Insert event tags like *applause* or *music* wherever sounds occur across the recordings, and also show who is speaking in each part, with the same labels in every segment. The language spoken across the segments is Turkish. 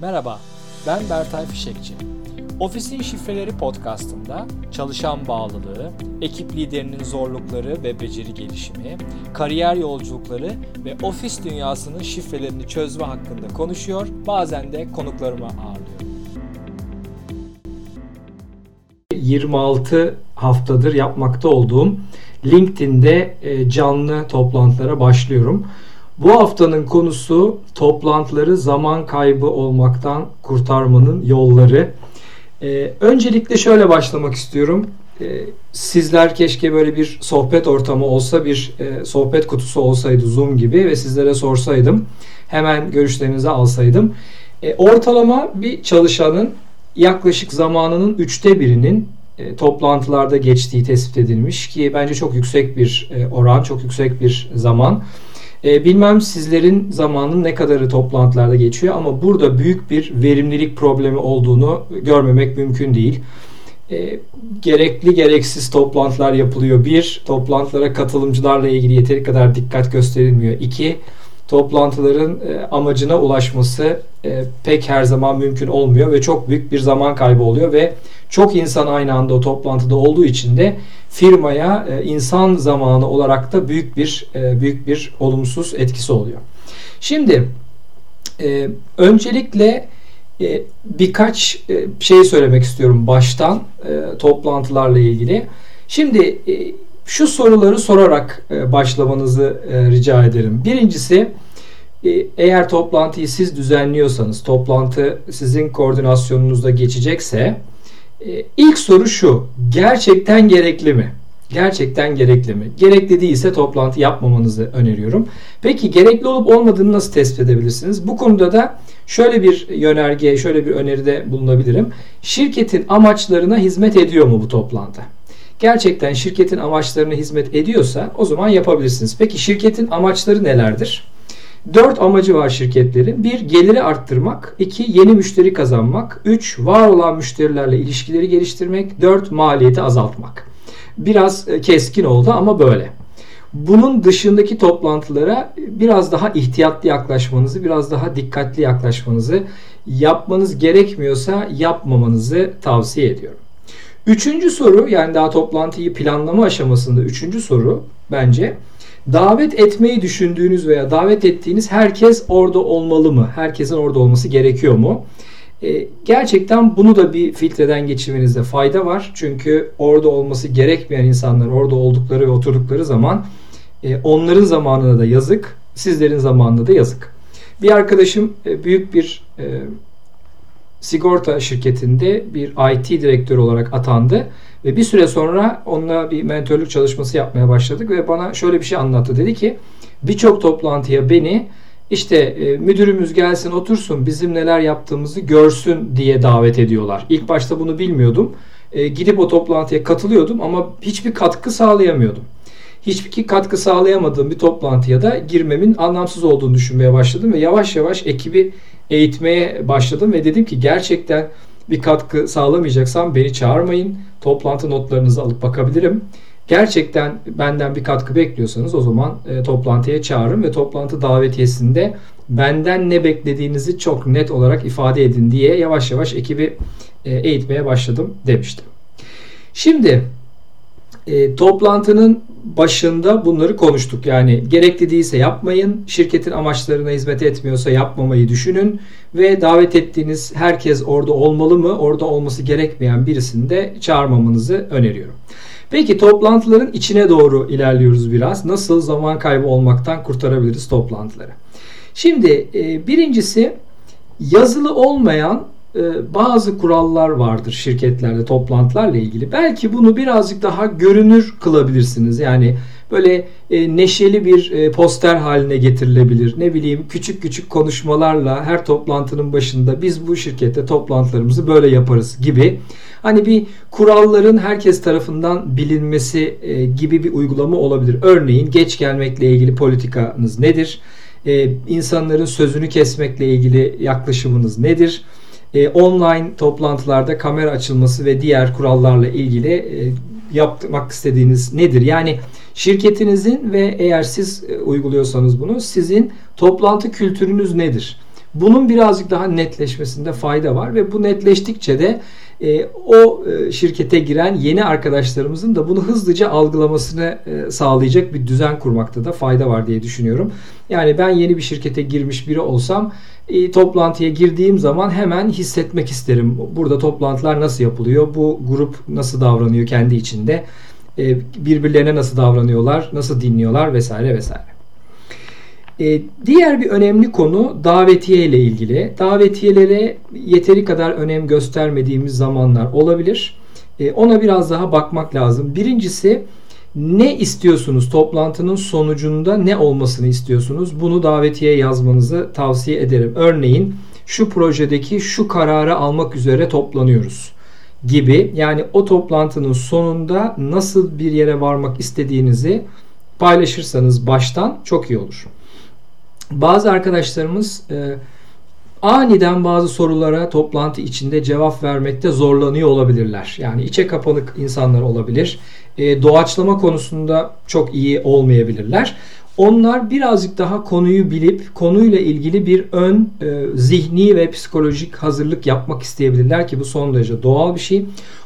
Speaker 1: Merhaba, ben Bertay Fişekçi. Ofisin Şifreleri podcastında çalışan bağlılığı, ekip liderinin zorlukları ve beceri gelişimi, kariyer yolculukları ve ofis dünyasının şifrelerini çözme hakkında konuşuyor, bazen de konuklarıma ağırlıyorum. 26 haftadır yapmakta olduğum LinkedIn'de e, canlı toplantılara başlıyorum. Bu haftanın konusu toplantıları zaman kaybı olmaktan kurtarmanın yolları. Ee, öncelikle şöyle başlamak istiyorum. Ee, sizler keşke böyle bir sohbet ortamı olsa, bir e, sohbet kutusu olsaydı Zoom gibi ve sizlere sorsaydım. Hemen görüşlerinizi alsaydım. E, ortalama bir çalışanın yaklaşık zamanının üçte birinin e, toplantılarda geçtiği tespit edilmiş ki bence çok yüksek bir e, oran, çok yüksek bir zaman. E, bilmem sizlerin zamanın ne kadarı toplantılarda geçiyor ama burada büyük bir verimlilik problemi olduğunu görmemek mümkün değil. E, gerekli gereksiz toplantılar yapılıyor. Bir, toplantılara katılımcılarla ilgili yeteri kadar dikkat gösterilmiyor. İki, toplantıların e, amacına ulaşması e, pek her zaman mümkün olmuyor ve çok büyük bir zaman kaybı oluyor ve çok insan aynı anda o toplantıda olduğu için de firmaya e, insan zamanı olarak da büyük bir büyük bir olumsuz etkisi oluyor. Şimdi öncelikle birkaç şey söylemek istiyorum baştan toplantılarla ilgili. Şimdi şu soruları sorarak e, başlamanızı e, rica ederim. Birincisi e, eğer toplantıyı siz düzenliyorsanız, toplantı sizin koordinasyonunuzda geçecekse ilk soru şu. Gerçekten gerekli mi? Gerçekten gerekli mi? Gerekli değilse toplantı yapmamanızı öneriyorum. Peki gerekli olup olmadığını nasıl tespit edebilirsiniz? Bu konuda da şöyle bir yönerge, şöyle bir öneride bulunabilirim. Şirketin amaçlarına hizmet ediyor mu bu toplantı? Gerçekten şirketin amaçlarına hizmet ediyorsa o zaman yapabilirsiniz. Peki şirketin amaçları nelerdir? Dört amacı var şirketlerin. Bir, geliri arttırmak. iki yeni müşteri kazanmak. Üç, var olan müşterilerle ilişkileri geliştirmek. Dört, maliyeti azaltmak. Biraz e, keskin oldu ama böyle. Bunun dışındaki toplantılara biraz daha ihtiyatlı yaklaşmanızı, biraz daha dikkatli yaklaşmanızı, yapmanız gerekmiyorsa yapmamanızı tavsiye ediyorum. Üçüncü soru yani daha toplantıyı planlama aşamasında üçüncü soru bence davet etmeyi düşündüğünüz veya davet ettiğiniz herkes orada olmalı mı? Herkesin orada olması gerekiyor mu? E, gerçekten bunu da bir filtreden geçirmenizde fayda var. Çünkü orada olması gerekmeyen insanlar orada oldukları ve oturdukları zaman e, onların zamanına da yazık, sizlerin zamanına da yazık. Bir arkadaşım e, büyük bir e, sigorta şirketinde bir IT direktör olarak atandı. Ve bir süre sonra onunla bir mentörlük çalışması yapmaya başladık ve bana şöyle bir şey anlattı. Dedi ki birçok toplantıya beni işte e, müdürümüz gelsin otursun bizim neler yaptığımızı görsün diye davet ediyorlar. İlk başta bunu bilmiyordum. E, gidip o toplantıya katılıyordum ama hiçbir katkı sağlayamıyordum. Hiçbir katkı sağlayamadığım bir toplantıya da girmemin anlamsız olduğunu düşünmeye başladım ve yavaş yavaş ekibi eğitmeye başladım ve dedim ki gerçekten bir katkı sağlamayacaksam beni çağırmayın. Toplantı notlarınızı alıp bakabilirim. Gerçekten benden bir katkı bekliyorsanız o zaman e, toplantıya çağırın ve toplantı davetiyesinde benden ne beklediğinizi çok net olarak ifade edin diye yavaş yavaş ekibi e, eğitmeye başladım demiştim. Şimdi e, toplantının başında bunları konuştuk. Yani gerekli değilse yapmayın. Şirketin amaçlarına hizmet etmiyorsa yapmamayı düşünün. Ve davet ettiğiniz herkes orada olmalı mı? Orada olması gerekmeyen birisini de çağırmamanızı öneriyorum. Peki toplantıların içine doğru ilerliyoruz biraz. Nasıl zaman kaybı olmaktan kurtarabiliriz toplantıları? Şimdi e, birincisi yazılı olmayan bazı kurallar vardır şirketlerde toplantılarla ilgili. Belki bunu birazcık daha görünür kılabilirsiniz. Yani böyle e, neşeli bir e, poster haline getirilebilir. Ne bileyim küçük küçük konuşmalarla her toplantının başında biz bu şirkette toplantılarımızı böyle yaparız gibi. Hani bir kuralların herkes tarafından bilinmesi e, gibi bir uygulama olabilir. Örneğin geç gelmekle ilgili politikanız nedir? İnsanların sözünü kesmekle ilgili yaklaşımınız nedir? E, online toplantılarda kamera açılması ve diğer kurallarla ilgili e, yapmak istediğiniz nedir? Yani şirketinizin ve eğer siz e, uyguluyorsanız bunu sizin toplantı kültürünüz nedir? Bunun birazcık daha netleşmesinde fayda var ve bu netleştikçe de e, o e, şirkete giren yeni arkadaşlarımızın da bunu hızlıca algılamasını e, sağlayacak bir düzen kurmakta da fayda var diye düşünüyorum. Yani ben yeni bir şirkete girmiş biri olsam e, toplantıya girdiğim zaman hemen hissetmek isterim. Burada toplantılar nasıl yapılıyor? Bu grup nasıl davranıyor kendi içinde? E, birbirlerine nasıl davranıyorlar? Nasıl dinliyorlar? Vesaire vesaire. E, diğer bir önemli konu davetiye ile ilgili. Davetiyelere yeteri kadar önem göstermediğimiz zamanlar olabilir. E, ona biraz daha bakmak lazım. Birincisi ne istiyorsunuz? Toplantının sonucunda ne olmasını istiyorsunuz? Bunu davetiye yazmanızı tavsiye ederim. Örneğin şu projedeki şu kararı almak üzere toplanıyoruz gibi. Yani o toplantının sonunda nasıl bir yere varmak istediğinizi paylaşırsanız baştan çok iyi olur. Bazı arkadaşlarımız e, aniden bazı sorulara toplantı içinde cevap vermekte zorlanıyor olabilirler. Yani içe kapanık insanlar olabilir. E, doğaçlama konusunda çok iyi olmayabilirler. Onlar birazcık daha konuyu bilip konuyla ilgili bir ön e, zihni ve psikolojik hazırlık yapmak isteyebilirler ki bu son derece doğal bir şey.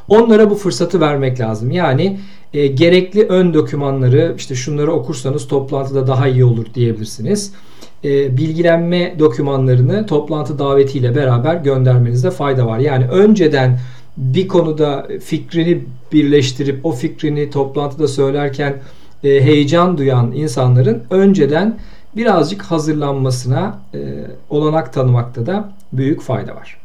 Speaker 1: Onlara bu fırsatı vermek lazım. Yani e, gerekli ön dokümanları işte şunları okursanız toplantıda daha iyi olur diyebilirsiniz e, bilgilenme dokümanlarını toplantı davetiyle beraber göndermenizde fayda var. Yani önceden bir konuda fikrini birleştirip o fikrini toplantıda söylerken e, heyecan duyan insanların önceden birazcık hazırlanmasına e, olanak tanımakta da büyük fayda var.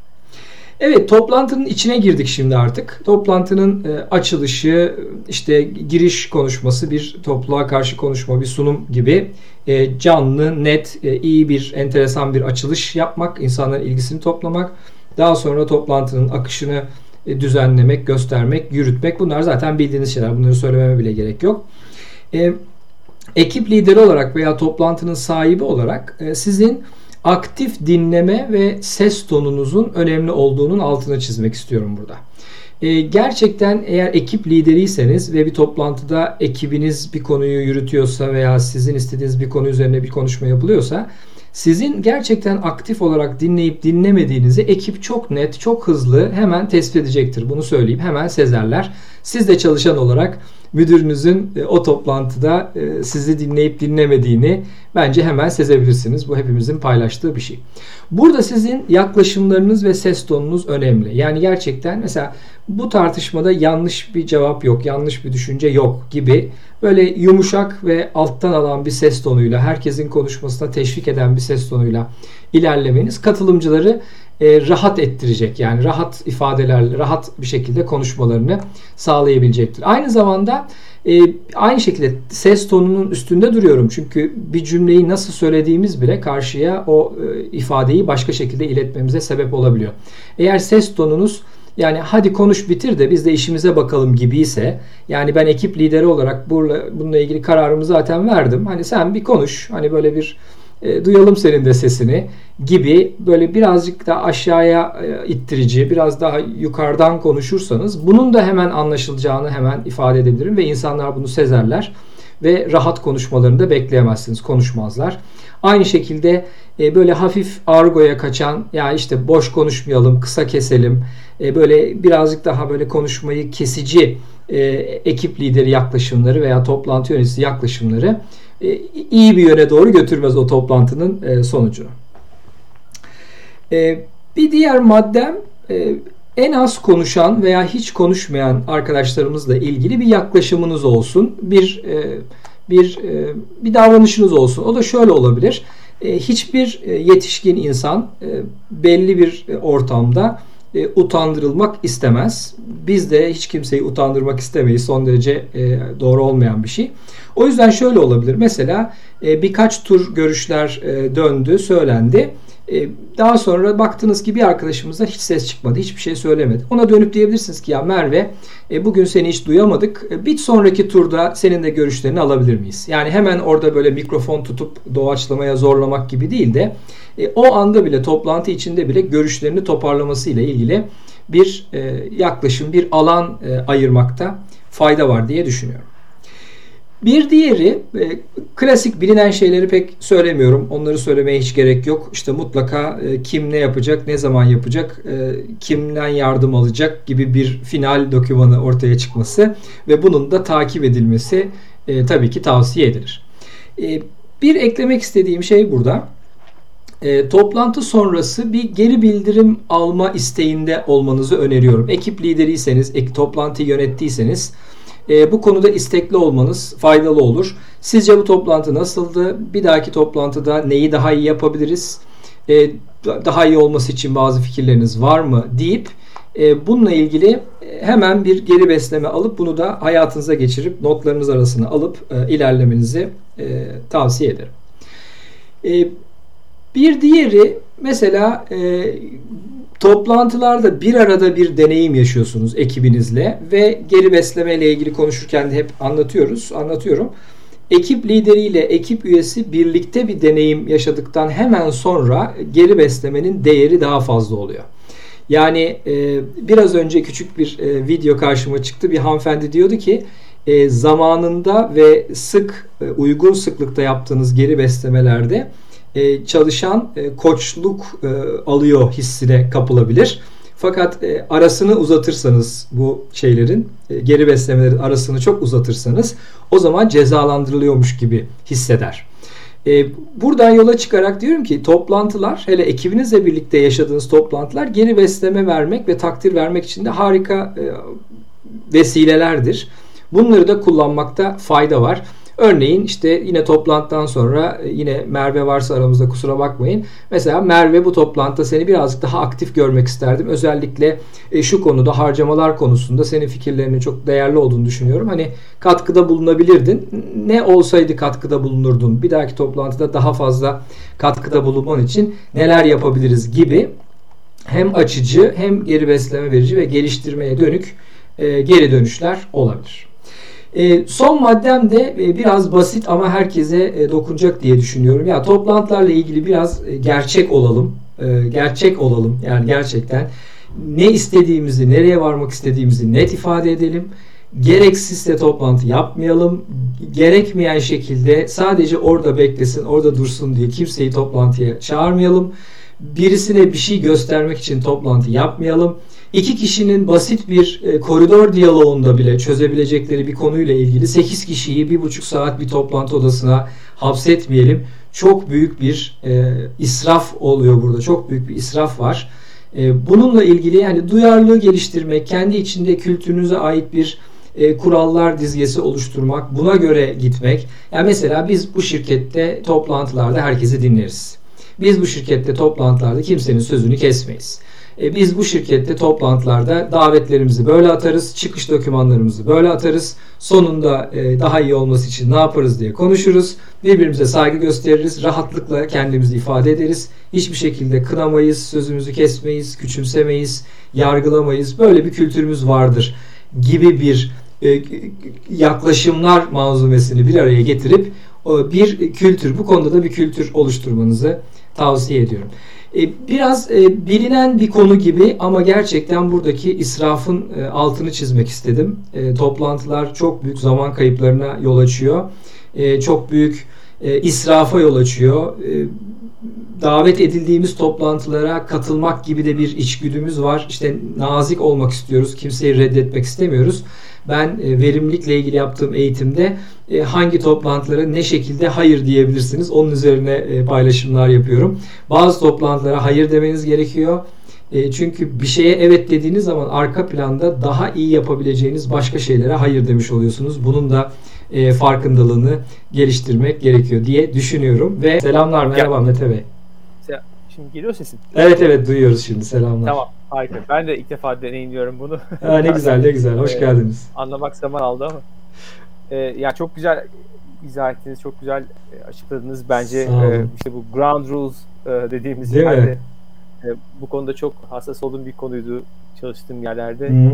Speaker 1: Evet toplantının içine girdik şimdi artık. Toplantının e, açılışı, işte giriş konuşması, bir topluluğa karşı konuşma, bir sunum gibi e, canlı, net, e, iyi bir, enteresan bir açılış yapmak, insanların ilgisini toplamak. Daha sonra toplantının akışını e, düzenlemek, göstermek, yürütmek. Bunlar zaten bildiğiniz şeyler. Bunları söylememe bile gerek yok. E, ekip lideri olarak veya toplantının sahibi olarak e, sizin aktif dinleme ve ses tonunuzun önemli olduğunun altını çizmek istiyorum burada. E, gerçekten eğer ekip lideriyseniz ve bir toplantıda ekibiniz bir konuyu yürütüyorsa veya sizin istediğiniz bir konu üzerine bir konuşma yapılıyorsa sizin gerçekten aktif olarak dinleyip dinlemediğinizi ekip çok net, çok hızlı hemen tespit edecektir. Bunu söyleyeyim. Hemen sezerler. Siz de çalışan olarak müdürünüzün e, o toplantıda e, sizi dinleyip dinlemediğini bence hemen sezebilirsiniz. Bu hepimizin paylaştığı bir şey. Burada sizin yaklaşımlarınız ve ses tonunuz önemli. Yani gerçekten mesela bu tartışmada yanlış bir cevap yok, yanlış bir düşünce yok gibi böyle yumuşak ve alttan alan bir ses tonuyla, herkesin konuşmasına teşvik eden bir ses tonuyla ilerlemeniz katılımcıları e, rahat ettirecek. Yani rahat ifadelerle, rahat bir şekilde konuşmalarını sağlayabilecektir. Aynı zamanda e, aynı şekilde ses tonunun üstünde duruyorum. Çünkü bir cümleyi nasıl söylediğimiz bile karşıya o e, ifadeyi başka şekilde iletmemize sebep olabiliyor. Eğer ses tonunuz yani hadi konuş bitir de biz de işimize bakalım gibi ise yani ben ekip lideri olarak bununla ilgili kararımı zaten verdim. Hani sen bir konuş. Hani böyle bir e, duyalım senin de sesini gibi böyle birazcık da aşağıya e, ittirici, biraz daha yukarıdan konuşursanız bunun da hemen anlaşılacağını hemen ifade edebilirim ve insanlar bunu sezerler ve rahat konuşmalarını da bekleyemezsiniz. Konuşmazlar. Aynı şekilde e, böyle hafif argoya kaçan ya işte boş konuşmayalım, kısa keselim. E, böyle birazcık daha böyle konuşmayı kesici e, ekip lideri yaklaşımları veya toplantı yöneticisi yaklaşımları e, iyi bir yöne doğru götürmez o toplantının e, sonucunu. Bir diğer maddem en az konuşan veya hiç konuşmayan arkadaşlarımızla ilgili bir yaklaşımınız olsun. Bir bir bir davranışınız olsun. O da şöyle olabilir. Hiçbir yetişkin insan belli bir ortamda utandırılmak istemez. Biz de hiç kimseyi utandırmak istemeyiz. Son derece doğru olmayan bir şey. O yüzden şöyle olabilir. Mesela e, birkaç tur görüşler e, döndü, söylendi. E, daha sonra baktınız ki bir arkadaşımızdan hiç ses çıkmadı, hiçbir şey söylemedi. Ona dönüp diyebilirsiniz ki ya Merve bugün seni hiç duyamadık. Bir sonraki turda senin de görüşlerini alabilir miyiz? Yani hemen orada böyle mikrofon tutup doğaçlamaya zorlamak gibi değil de o anda bile toplantı içinde bile görüşlerini toparlaması ile ilgili bir yaklaşım, bir alan ayırmakta fayda var diye düşünüyorum. Bir diğeri e, klasik bilinen şeyleri pek söylemiyorum. Onları söylemeye hiç gerek yok. İşte mutlaka e, kim ne yapacak, ne zaman yapacak, e, kimden yardım alacak gibi bir final dokümanı ortaya çıkması ve bunun da takip edilmesi e, tabii ki tavsiye edilir. E, bir eklemek istediğim şey burada. E, toplantı sonrası bir geri bildirim alma isteğinde olmanızı öneriyorum. Ekip lideriyseniz, ek, toplantıyı yönettiyseniz e, bu konuda istekli olmanız faydalı olur. Sizce bu toplantı nasıldı? Bir dahaki toplantıda neyi daha iyi yapabiliriz? E, daha iyi olması için bazı fikirleriniz var mı? deyip e, bununla ilgili hemen bir geri besleme alıp bunu da hayatınıza geçirip notlarınız arasına alıp e, ilerlemenizi e, tavsiye ederim. E, bir diğeri mesela e, toplantılarda bir arada bir deneyim yaşıyorsunuz ekibinizle ve geri besleme ile ilgili konuşurken de hep anlatıyoruz, anlatıyorum. Ekip lideriyle ekip üyesi birlikte bir deneyim yaşadıktan hemen sonra geri beslemenin değeri daha fazla oluyor. Yani e, biraz önce küçük bir e, video karşıma çıktı. Bir hanımefendi diyordu ki e, zamanında ve sık e, uygun sıklıkta yaptığınız geri beslemelerde e, çalışan e, koçluk e, alıyor hissine kapılabilir. Fakat arasını uzatırsanız bu şeylerin geri beslemelerin arasını çok uzatırsanız o zaman cezalandırılıyormuş gibi hisseder. Buradan yola çıkarak diyorum ki toplantılar hele ekibinizle birlikte yaşadığınız toplantılar geri besleme vermek ve takdir vermek için de harika vesilelerdir. Bunları da kullanmakta fayda var. Örneğin işte yine toplantıdan sonra e, yine Merve varsa aramızda kusura bakmayın. Mesela Merve bu toplantıda seni birazcık daha aktif görmek isterdim. Özellikle e, şu konuda harcamalar konusunda senin fikirlerinin çok değerli olduğunu düşünüyorum. Hani katkıda bulunabilirdin. Ne olsaydı katkıda bulunurdun. Bir dahaki toplantıda daha fazla katkıda bulunman için neler yapabiliriz gibi hem açıcı hem geri besleme verici ve geliştirmeye dönük e, geri dönüşler olabilir. E, son maddem de e, biraz basit ama herkese e, dokunacak diye düşünüyorum. Ya toplantılarla ilgili biraz e, gerçek olalım. E, gerçek olalım. Yani gerçekten ne istediğimizi, nereye varmak istediğimizi net ifade edelim. Gereksizse toplantı yapmayalım. Gerekmeyen şekilde sadece orada beklesin, orada dursun diye kimseyi toplantıya çağırmayalım. Birisine bir şey göstermek için toplantı yapmayalım iki kişinin basit bir e, koridor diyaloğunda bile çözebilecekleri bir konuyla ilgili 8 kişiyi bir buçuk saat bir toplantı odasına hapsetmeyelim. Çok büyük bir e, israf oluyor burada. Çok büyük bir israf var. E, bununla ilgili yani duyarlılığı geliştirmek, kendi içinde kültürünüze ait bir e, kurallar dizgesi oluşturmak, buna göre gitmek. Yani mesela biz bu şirkette toplantılarda herkesi dinleriz. Biz bu şirkette toplantılarda kimsenin sözünü kesmeyiz. E, biz bu şirkette toplantılarda davetlerimizi böyle atarız, çıkış dokümanlarımızı böyle atarız. Sonunda e, daha iyi olması için ne yaparız diye konuşuruz. Birbirimize saygı gösteririz, rahatlıkla kendimizi ifade ederiz. Hiçbir şekilde kınamayız, sözümüzü kesmeyiz, küçümsemeyiz, yargılamayız. Böyle bir kültürümüz vardır gibi bir e, yaklaşımlar manzumesini bir araya getirip bir kültür, bu konuda da bir kültür oluşturmanızı tavsiye ediyorum. E, biraz e, bilinen bir konu gibi ama gerçekten buradaki israfın e, altını çizmek istedim. Toplantılar çok büyük zaman kayıplarına yol açıyor. Çok büyük israfa yol açıyor. Davet edildiğimiz toplantılara katılmak gibi de bir içgüdümüz var. İşte nazik olmak istiyoruz. Kimseyi reddetmek istemiyoruz. Ben verimlilikle ilgili yaptığım eğitimde hangi toplantılara ne şekilde hayır diyebilirsiniz onun üzerine paylaşımlar yapıyorum. Bazı toplantılara hayır demeniz gerekiyor. Çünkü bir şeye evet dediğiniz zaman arka planda daha iyi yapabileceğiniz başka şeylere hayır demiş oluyorsunuz. Bunun da farkındalığını geliştirmek gerekiyor diye düşünüyorum. Ve selamlar merhaba Mete Bey.
Speaker 2: Şimdi geliyor sesin.
Speaker 1: Evet evet duyuyoruz şimdi selamlar.
Speaker 2: Tamam harika. Ben de ilk defa deneyimliyorum bunu.
Speaker 1: ha, ne güzel ne güzel hoş geldiniz.
Speaker 2: Anlamak zaman aldı ama. Ee, ya çok güzel izah ettiniz, çok güzel e, açıkladınız. Bence e, işte bu ground rules e, dediğimiz
Speaker 1: Değil yerde mi?
Speaker 2: E, bu konuda çok hassas olduğum bir konuydu çalıştığım yerlerde. Hı.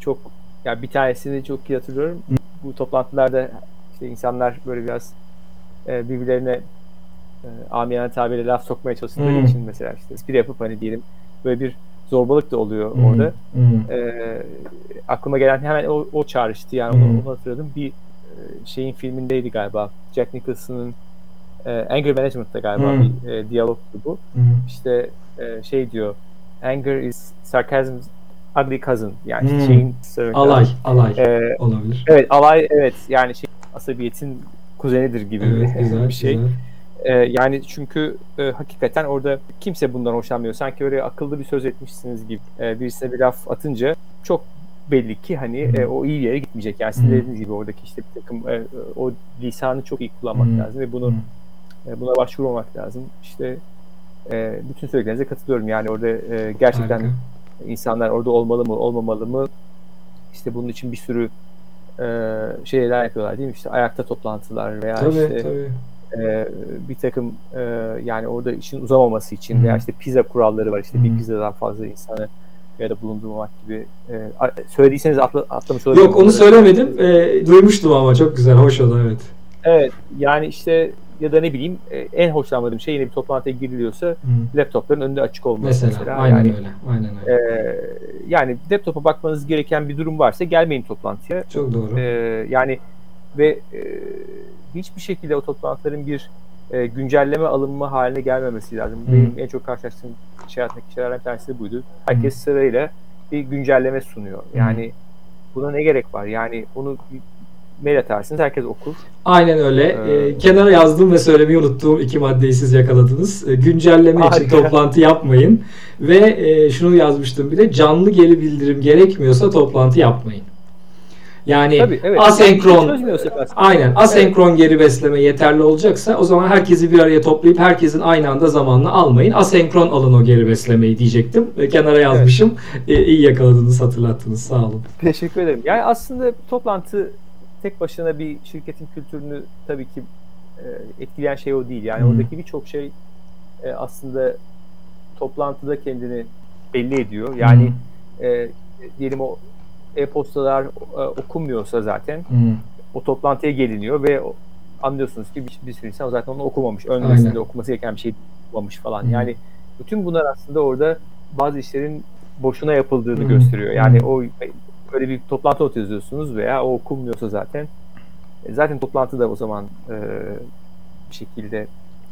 Speaker 2: Çok yani bir tanesini çok iyi hatırlıyorum. Hı. Bu toplantılarda işte insanlar böyle biraz e, birbirlerine e, amiyane tabirle laf sokmaya çalıştıkları hmm. için mesela işte espri yapıp hani diyelim böyle bir zorbalık da oluyor hmm. orada. Hmm. E, aklıma gelen hemen o, o çağrıştı yani hmm. onu, onu hatırladım. Bir şeyin filmindeydi galiba. Jack Nicholson'ın e, Anger Management'ta galiba hmm. bir e, diyalogtu bu. Hmm. İşte e, şey diyor Anger is sarcasm's ugly cousin. Yani hmm. şeyin
Speaker 1: alay, alay e, olabilir.
Speaker 2: Evet, alay evet yani şey asabiyetin kuzenidir gibi evet, *laughs* güzel, bir şey. Güzel. E, yani çünkü e, hakikaten orada kimse bundan hoşlanmıyor. Sanki öyle akıllı bir söz etmişsiniz gibi. E, birisine bir laf atınca çok belli ki hani e, o iyi yere gitmeyecek. Yani sizin dediğiniz gibi oradaki işte bir takım e, o lisanı çok iyi kullanmak hmm. lazım ve bunu e, buna başvurmamak lazım. İşte e, bütün söylediklerinize katılıyorum. Yani orada e, gerçekten Harika. insanlar orada olmalı mı, olmamalı mı? İşte bunun için bir sürü e, şeyler yapıyorlar değil mi? İşte ayakta toplantılar veya
Speaker 1: tabii,
Speaker 2: işte
Speaker 1: tabii.
Speaker 2: E, bir takım e, yani orada işin uzamaması için hmm. veya işte pizza kuralları var. İşte hmm. bir pizzadan fazla insanı ya da bulundurmamak gibi. E, söylediyseniz atla, atlamış
Speaker 1: olabilirim. Yok onu söylemedim. E, duymuştum ama çok güzel, hoş oldu evet.
Speaker 2: Evet. Yani işte ya da ne bileyim e, en hoşlanmadığım şey yine bir toplantıya giriliyorsa hmm. laptopların önünde açık olması
Speaker 1: mesela. mesela. Aynen yani, öyle. Aynen öyle.
Speaker 2: E, yani laptopa bakmanız gereken bir durum varsa gelmeyin toplantıya.
Speaker 1: Çok doğru.
Speaker 2: E, yani ve e, hiçbir şekilde o toplantıların bir e, güncelleme alınma haline gelmemesi lazım. Hmm. Benim en çok karşılaştığım şey şeylerden bir tanesi buydu. Herkes hmm. sırayla bir güncelleme sunuyor. Yani hmm. buna ne gerek var? Yani onu mail atarsınız herkes okur.
Speaker 1: Aynen öyle. Ee, ee, kenara yazdım ve söylemeyi unuttuğum iki maddeyi siz yakaladınız. Ee, güncelleme harika. için toplantı yapmayın ve e, şunu yazmıştım bir de canlı geri bildirim gerekmiyorsa toplantı yapmayın. Yani Tabii, evet. asenkron yani aynen asenkron evet. geri besleme yeterli olacaksa o zaman herkesi bir araya toplayıp herkesin aynı anda zamanla almayın. Asenkron alın o geri beslemeyi diyecektim. Kenara yazmışım. Evet. E, iyi yakaladınız, hatırlattınız. Sağ olun.
Speaker 2: Teşekkür ederim. Yani aslında toplantı tek başına bir şirketin kültürünü tabii ki e, etkileyen şey o değil. Yani hmm. oradaki birçok şey e, aslında toplantıda kendini belli ediyor. Yani hmm. e, diyelim o e-postalar e, okunmuyorsa zaten hmm. o toplantıya geliniyor ve anlıyorsunuz ki bir, bir sürü insan zaten onu okumamış. Öncesinde okuması gereken bir şey okumamış falan. Hmm. Yani bütün bunlar aslında orada bazı işlerin boşuna yapıldığını hmm. gösteriyor. Yani hmm. o böyle bir toplantı not yazıyorsunuz veya o okunmuyorsa zaten e, zaten toplantı da o zaman e, bir şekilde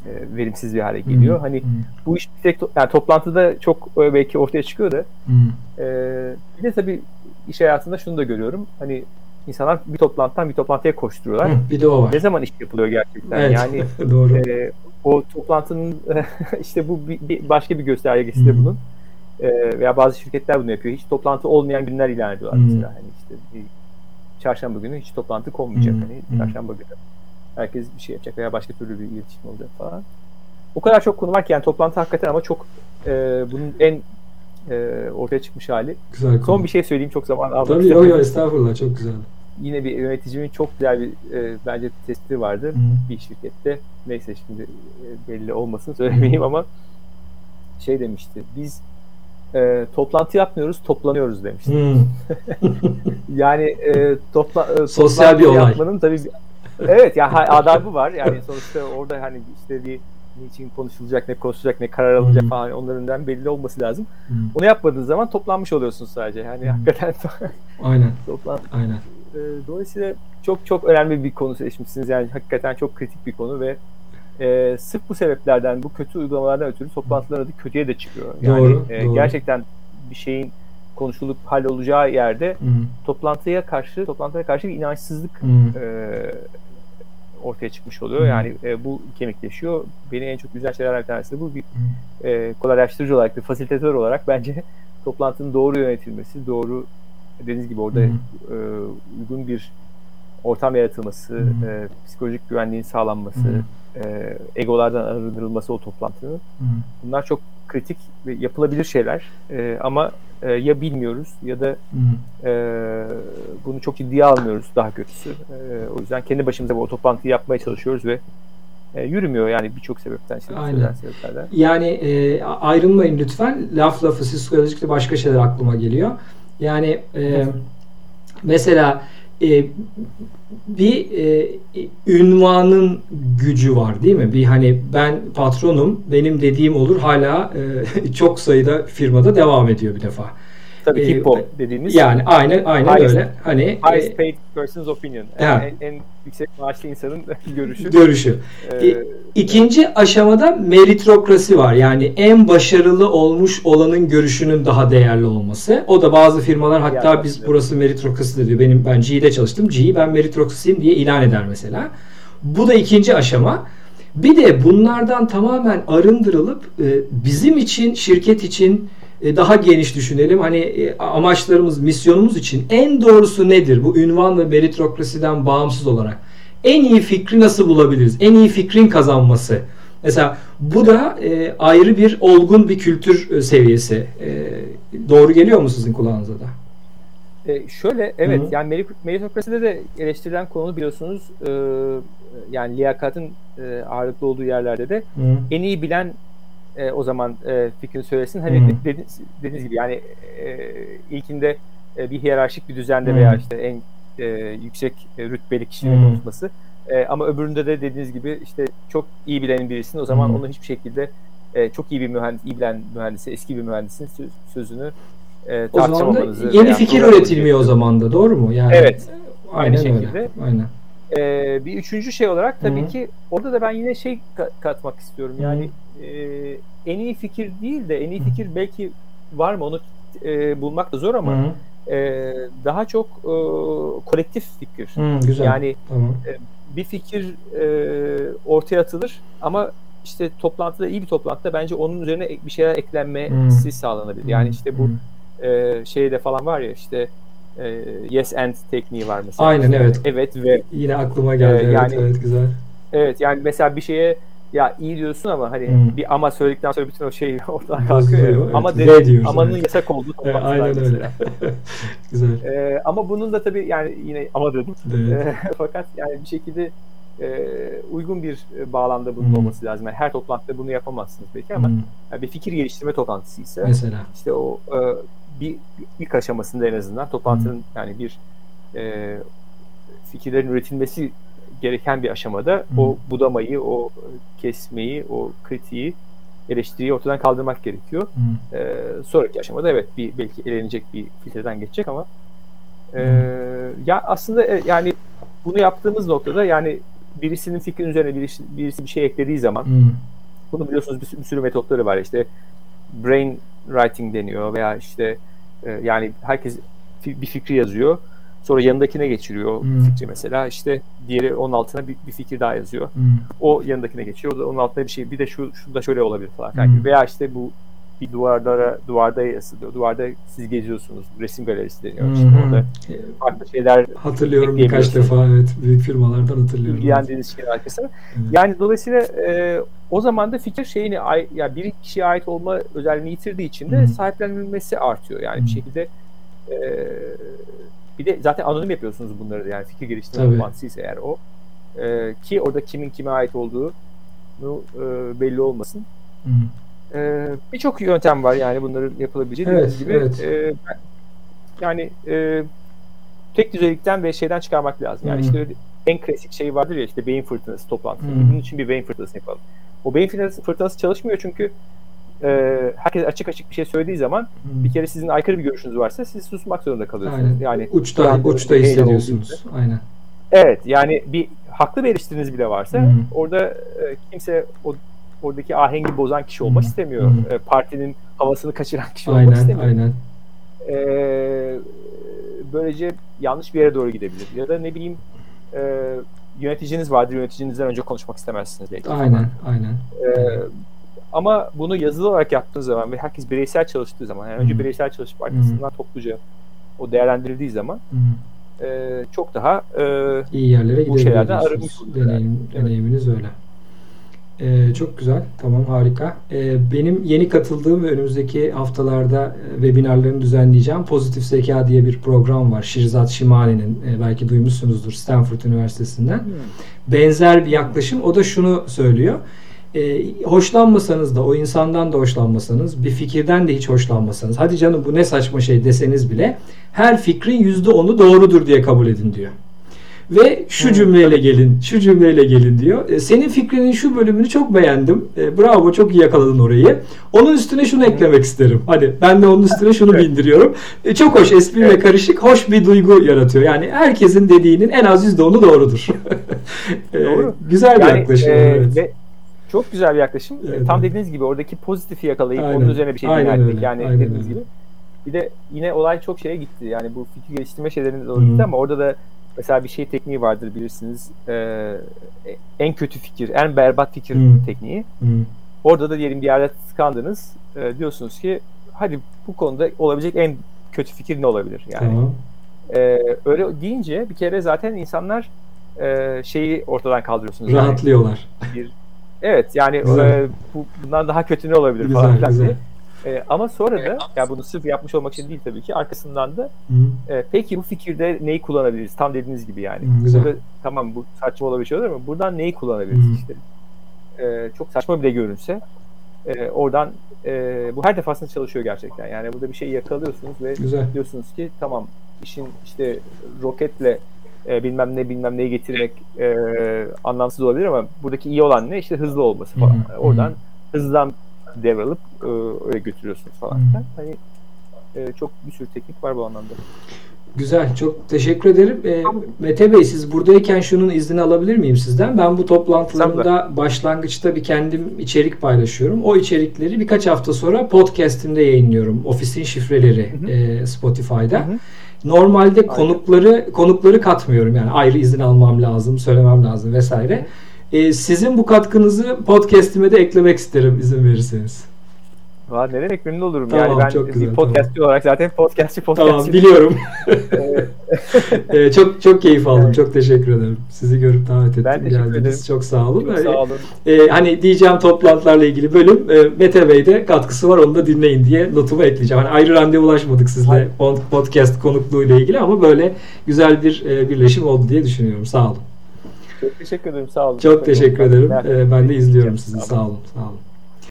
Speaker 2: e, verimsiz bir hale geliyor. Hmm. Hani hmm. bu iş bir tek to- yani toplantıda çok e, belki ortaya çıkıyor da hmm. e, bir de tabii iş hayatında şunu da görüyorum. Hani insanlar bir toplantıdan bir toplantıya koşturuyorlar. Hmm,
Speaker 1: bir de o var.
Speaker 2: Ne zaman iş yapılıyor gerçekten?
Speaker 1: Evet,
Speaker 2: yani *laughs*
Speaker 1: doğru. E,
Speaker 2: o toplantının *laughs* işte bu bir, bir başka bir göstergesi de bunun. E, veya bazı şirketler bunu yapıyor. Hiç toplantı olmayan günler ilan ediyorlar mesela. Hani işte bir çarşamba günü hiç toplantı konmayacak. Hmm. Hani hmm. çarşamba günü herkes bir şey yapacak veya başka türlü bir iletişim olacak falan. O kadar çok konu var ki yani toplantı hakikaten ama çok e, bunun en e, ortaya çıkmış hali.
Speaker 1: Güzel konu.
Speaker 2: Son bir şey söyleyeyim çok zaman
Speaker 1: almak Tabii yok yok estağfurullah çok güzel.
Speaker 2: Yine bir yöneticimin çok güzel bir e, bence tespiti vardı hmm. bir şirkette. Neyse şimdi e, belli olmasın söylemeyeyim ama şey demişti. Biz e, toplantı yapmıyoruz, toplanıyoruz demişti. Hmm. *laughs* yani e, topla, e,
Speaker 1: sosyal bir olay.
Speaker 2: Yapmanın tabii evet ya yani, adabı var. Yani sonuçta orada hani işte bir niçin konuşulacak, ne konuşulacak, ne karar alınacak hmm. falan onlarından belli olması lazım. Hmm. Onu yapmadığınız zaman toplanmış oluyorsunuz sadece. Yani hmm. hakikaten *laughs*
Speaker 1: Aynen.
Speaker 2: toplan.
Speaker 1: Aynen.
Speaker 2: E, dolayısıyla çok çok önemli bir konu seçmişsiniz. Yani hakikaten çok kritik bir konu ve e, sırf bu sebeplerden, bu kötü uygulamalardan ötürü toplantılar adı kötüye de çıkıyor. Yani doğru, e, doğru. gerçekten bir şeyin konuşulup olacağı yerde hı toplantıya karşı toplantıya karşı bir inançsızlık e, ortaya çıkmış oluyor. hı Yani e, bu kemikleşiyor. Beni en çok güzel şeylerden bir tanesi de bu. Bir e, kolaylaştırıcı olarak, bir fasilitatör olarak bence *laughs* toplantının doğru yönetilmesi, doğru dediğiniz gibi orada e, uygun bir ortam yaratılması, e, psikolojik güvenliğin sağlanması, e, egolardan arındırılması o toplantının. Hı. Bunlar çok kritik ve yapılabilir şeyler. E, ama e, ya bilmiyoruz ya da e, bunu çok ciddiye almıyoruz daha kötüsü. E, o yüzden kendi başımıza bu toplantıyı yapmaya çalışıyoruz ve e, yürümüyor yani birçok sebepten. Şimdi
Speaker 1: Aynen. Sebeplerden. Yani e, ayrılmayın lütfen. Laf lafı siz söyledikçe başka şeyler aklıma geliyor. Yani e, mesela e, bir e, ünvanın gücü var değil mi? Bir hani ben patronum, benim dediğim olur hala e, *laughs* çok sayıda firmada devam ediyor bir defa.
Speaker 2: Tabii e, HIPPO dediğimiz.
Speaker 1: Yani aynen aynen highest, öyle. Hani
Speaker 2: highest paid person's opinion. Yani en, en yüksek maaşlı insanın *laughs* görüşü.
Speaker 1: Görüşü. Ee, İkinci aşamada meritokrasi var. Yani en başarılı olmuş olanın görüşünün daha değerli olması. O da bazı firmalar hatta yani, biz burası meritokrasi diyor. Benim ben G'de çalıştım. G'yi ben meritokrasiyim diye ilan eder mesela. Bu da ikinci aşama. Bir de bunlardan tamamen arındırılıp e, bizim için, şirket için daha geniş düşünelim. Hani e, amaçlarımız, misyonumuz için en doğrusu nedir? Bu ünvan ve meritokrasiden bağımsız olarak. En iyi fikri nasıl bulabiliriz? En iyi fikrin kazanması. Mesela bu da e, ayrı bir olgun bir kültür seviyesi. E, doğru geliyor mu sizin kulağınıza da?
Speaker 2: E, şöyle evet Hı-hı. yani meritokraside de eleştirilen konu biliyorsunuz e, yani liyakatın e, ağırlıklı olduğu yerlerde de Hı-hı. en iyi bilen e, o zaman e, fikrini söylesin. Hani Hı-hı. dediğiniz, dediğiniz gibi yani e, ilkinde e, bir hiyerarşik bir düzende Hı-hı. veya işte en e, yüksek e, rütbeli kişinin konuşması. E, ama öbüründe de dediğiniz gibi işte çok iyi bilen birisinin o zaman Hı-hı. onun hiçbir şekilde e, çok iyi bir mühendis, iyi bilen mühendisi, eski bir mühendisin sözünü
Speaker 1: e, o zaman da yeni fikir üretilmiyor o zaman da doğru mu?
Speaker 2: Yani evet. Aynı şekilde. Öyle. Aynen. Ee, bir üçüncü şey olarak tabii Hı-hı. ki orada da ben yine şey katmak istiyorum. Yani e, en iyi fikir değil de en iyi fikir Hı-hı. belki var mı onu e, bulmak da zor ama e, daha çok e, kolektif fikir.
Speaker 1: Hı, güzel.
Speaker 2: Yani tamam. e, bir fikir e, ortaya atılır ama işte toplantıda iyi bir toplantıda bence onun üzerine bir şeyler eklenmesi hmm. sağlanabilir. Yani işte bu hmm e, şeyde falan var ya işte e, yes and tekniği var mesela.
Speaker 1: Aynen evet.
Speaker 2: Evet ve
Speaker 1: yine aklıma geldi. E, yani, evet, evet güzel.
Speaker 2: Evet yani mesela bir şeye ya iyi diyorsun ama hani hmm. bir ama söyledikten sonra bütün o şey *laughs* ortadan kalkıyor. Evet. Ama de, amanın evet. yasak olduğu
Speaker 1: evet, Aynen öyle. *laughs* güzel.
Speaker 2: E, ama bunun da tabii yani yine ama dedim. Evet. E, *laughs* fakat yani bir şekilde e, uygun bir e, bağlamda bunun hmm. olması lazım. Yani her toplantıda bunu yapamazsınız belki ama hmm. yani bir fikir geliştirme toplantısı ise mesela işte o e, bir ilk aşamasında en azından toplantının hmm. yani bir e, fikirlerin üretilmesi gereken bir aşamada o budamayı, o kesmeyi, o kritiği, eleştiriyi ortadan kaldırmak gerekiyor. Hmm. E, sonraki aşamada evet bir belki elenecek bir filtreden geçecek ama e, ya aslında e, yani bunu yaptığımız noktada yani birisinin fikrin üzerine birisi, birisi bir şey eklediği zaman bunu biliyorsunuz bir, bir sürü metotları var işte brain writing deniyor veya işte e, yani herkes bir fikri yazıyor. Sonra yanındakine geçiriyor hmm. fikri mesela. işte diğeri onun altına bir, bir fikir daha yazıyor. Hmm. O yanındakine geçiyor. O da onun altına bir şey. Bir de şu, şu da şöyle olabilir falan. Hmm. Veya işte bu bir duvarlara duvarda yazılıyor. Duvarda siz geziyorsunuz. Resim galerisi deniyor. Hmm. İşte orada farklı şeyler
Speaker 1: hatırlıyorum birkaç defa evet büyük firmalardan hatırlıyorum.
Speaker 2: İlgilendiğiniz şeyin arkasına. Evet. Yani dolayısıyla e, o zaman da fikir şeyini ya yani bir kişiye ait olma özelliğini yitirdiği için de hmm. sahiplenilmesi artıyor. Yani hmm. bir şekilde e, bir de zaten anonim yapıyorsunuz bunları yani fikir geliştirme toplantısıysa eğer o. E, ki orada kimin kime ait olduğu e, belli olmasın. E, Birçok yöntem var yani bunların yapılabileceği. Evet, gibi. Evet. E, yani e, tek düzeylikten ve şeyden çıkarmak lazım. Yani hmm. işte en klasik şey vardır ya işte beyin fırtınası toplantısı. Hmm. Bunun için bir beyin fırtınası yapalım. O beyin fırtınası, fırtınası çalışmıyor çünkü e, herkes açık açık bir şey söylediği zaman hmm. bir kere sizin aykırı bir görüşünüz varsa siz susmak zorunda kalıyorsunuz.
Speaker 1: Aynen. Yani uçta uçta hissediyorsunuz. Aynen.
Speaker 2: Evet yani bir haklı bir eleştiriniz bile varsa hmm. orada e, kimse o oradaki ahengi bozan kişi olmak hmm. istemiyor. Hmm. E, partinin havasını kaçıran kişi aynen, olmak istemiyor. Aynen. E, böylece yanlış bir yere doğru gidebilir. Ya da ne bileyim e, yöneticiniz vardır. Yöneticinizden önce konuşmak istemezsiniz belki.
Speaker 1: Aynen, aynen.
Speaker 2: E, ama bunu yazılı olarak yaptığınız zaman ve herkes bireysel çalıştığı zaman, yani önce hmm. bireysel çalışıp arkasından hmm. topluca o değerlendirildiği zaman hmm. e, çok daha e,
Speaker 1: iyi yerlere bu şeylerden arınmış Deneyim, deneyiminiz öyle. Ee, çok güzel. Tamam harika. Ee, benim yeni katıldığım ve önümüzdeki haftalarda e, webinarlarını düzenleyeceğim Pozitif Zeka diye bir program var. Shirzat Şimani'nin e, belki duymuşsunuzdur Stanford Üniversitesi'nden. Hmm. Benzer bir yaklaşım. O da şunu söylüyor. E, hoşlanmasanız da o insandan da hoşlanmasanız bir fikirden de hiç hoşlanmasanız hadi canım bu ne saçma şey deseniz bile her fikrin yüzde onu doğrudur diye kabul edin diyor. ve şu cümleyle gelin, şu cümleyle gelin diyor. E, senin fikrinin şu bölümünü çok beğendim. E, bravo, çok iyi yakaladın orayı. Onun üstüne şunu eklemek isterim. Hadi ben de onun üstüne şunu bindiriyorum. E, çok hoş, espri ve karışık, hoş bir duygu yaratıyor. Yani herkesin dediğinin en az %10'u doğrudur. *laughs* e, Doğru. Güzel bir yani, yaklaşım. E, evet. ve
Speaker 2: çok güzel bir yaklaşım. Evet. Tam dediğiniz gibi oradaki pozitifi yakalayıp Aynen. onun üzerine bir şey bina etmek. Yani Aynen dediğiniz öyle. gibi. Bir de yine olay çok şeye gitti. Yani bu fikir geliştirme şeylerine doğru gitti ama orada da mesela bir şey tekniği vardır bilirsiniz. Ee, en kötü fikir, en berbat fikir hmm. tekniği. Hmm. Orada da diyelim bir yerde tıkandınız. E, diyorsunuz ki hadi bu konuda olabilecek en kötü fikir ne olabilir? Yani tamam. e, öyle deyince bir kere zaten insanlar e, şeyi ortadan kaldırıyorsunuz.
Speaker 1: Rahatlıyorlar.
Speaker 2: Yani bir, evet yani e, bu, bundan daha kötü ne olabilir güzel, falan güzel. diye. E, ama sonra da ya bunu sırf yapmış olmak için değil tabii ki arkasından da e, peki bu fikirde neyi kullanabiliriz? Tam dediğiniz gibi yani. Hı, güzel. Burada, tamam bu saçma olabilir ama buradan neyi kullanabiliriz Hı. işte. E, çok saçma bile görünse e, oradan e, bu her defasında çalışıyor gerçekten. Yani burada bir şey yakalıyorsunuz ve Güzel. diyorsunuz ki tamam işin işte roketle e, bilmem ne bilmem neyi getirmek e, anlamsız olabilir ama buradaki iyi olan ne? İşte hızlı olması falan. Hı-hı. Oradan hızdan devralıp e, öyle götürüyorsunuz falan. Hı-hı. Hani e, çok bir sürü teknik var bu anlamda.
Speaker 1: Güzel. Çok teşekkür ederim. E, Mete Bey siz buradayken şunun iznini alabilir miyim sizden? Ben bu toplantılarımda başlangıçta bir kendim içerik paylaşıyorum. O içerikleri birkaç hafta sonra podcast'imde yayınlıyorum. Ofisin şifreleri hı hı. E, Spotify'da. Hı hı. Normalde Aynen. konukları konukları katmıyorum. Yani ayrı izin almam lazım, söylemem lazım vesaire. E, sizin bu katkınızı podcast'ime de eklemek isterim izin verirseniz.
Speaker 2: Valla ne demek memnun olurum. Tamam, yani ben çok güzel, bir podcastçi tamam. olarak zaten podcastçi podcastçi.
Speaker 1: Tamam biliyorum. *laughs* ee, çok çok keyif aldım. Çok teşekkür ederim. Sizi görüp davet ettim. Ben teşekkür Geldiniz. ederim. Çok sağ olun. Çok sağ olun. Ee, hani diyeceğim toplantılarla ilgili bölüm e, Mete Bey'de katkısı var onu da dinleyin diye notumu ekleyeceğim. Hani ayrı randevulaşmadık sizle podcast konukluğu ile ilgili ama böyle güzel bir e, birleşim oldu diye düşünüyorum. Sağ olun.
Speaker 2: Çok teşekkür ederim. Sağ olun.
Speaker 1: Çok, çok teşekkür ederim. Ee, ben de izliyorum sizi. Sağ olun. Sağ olun.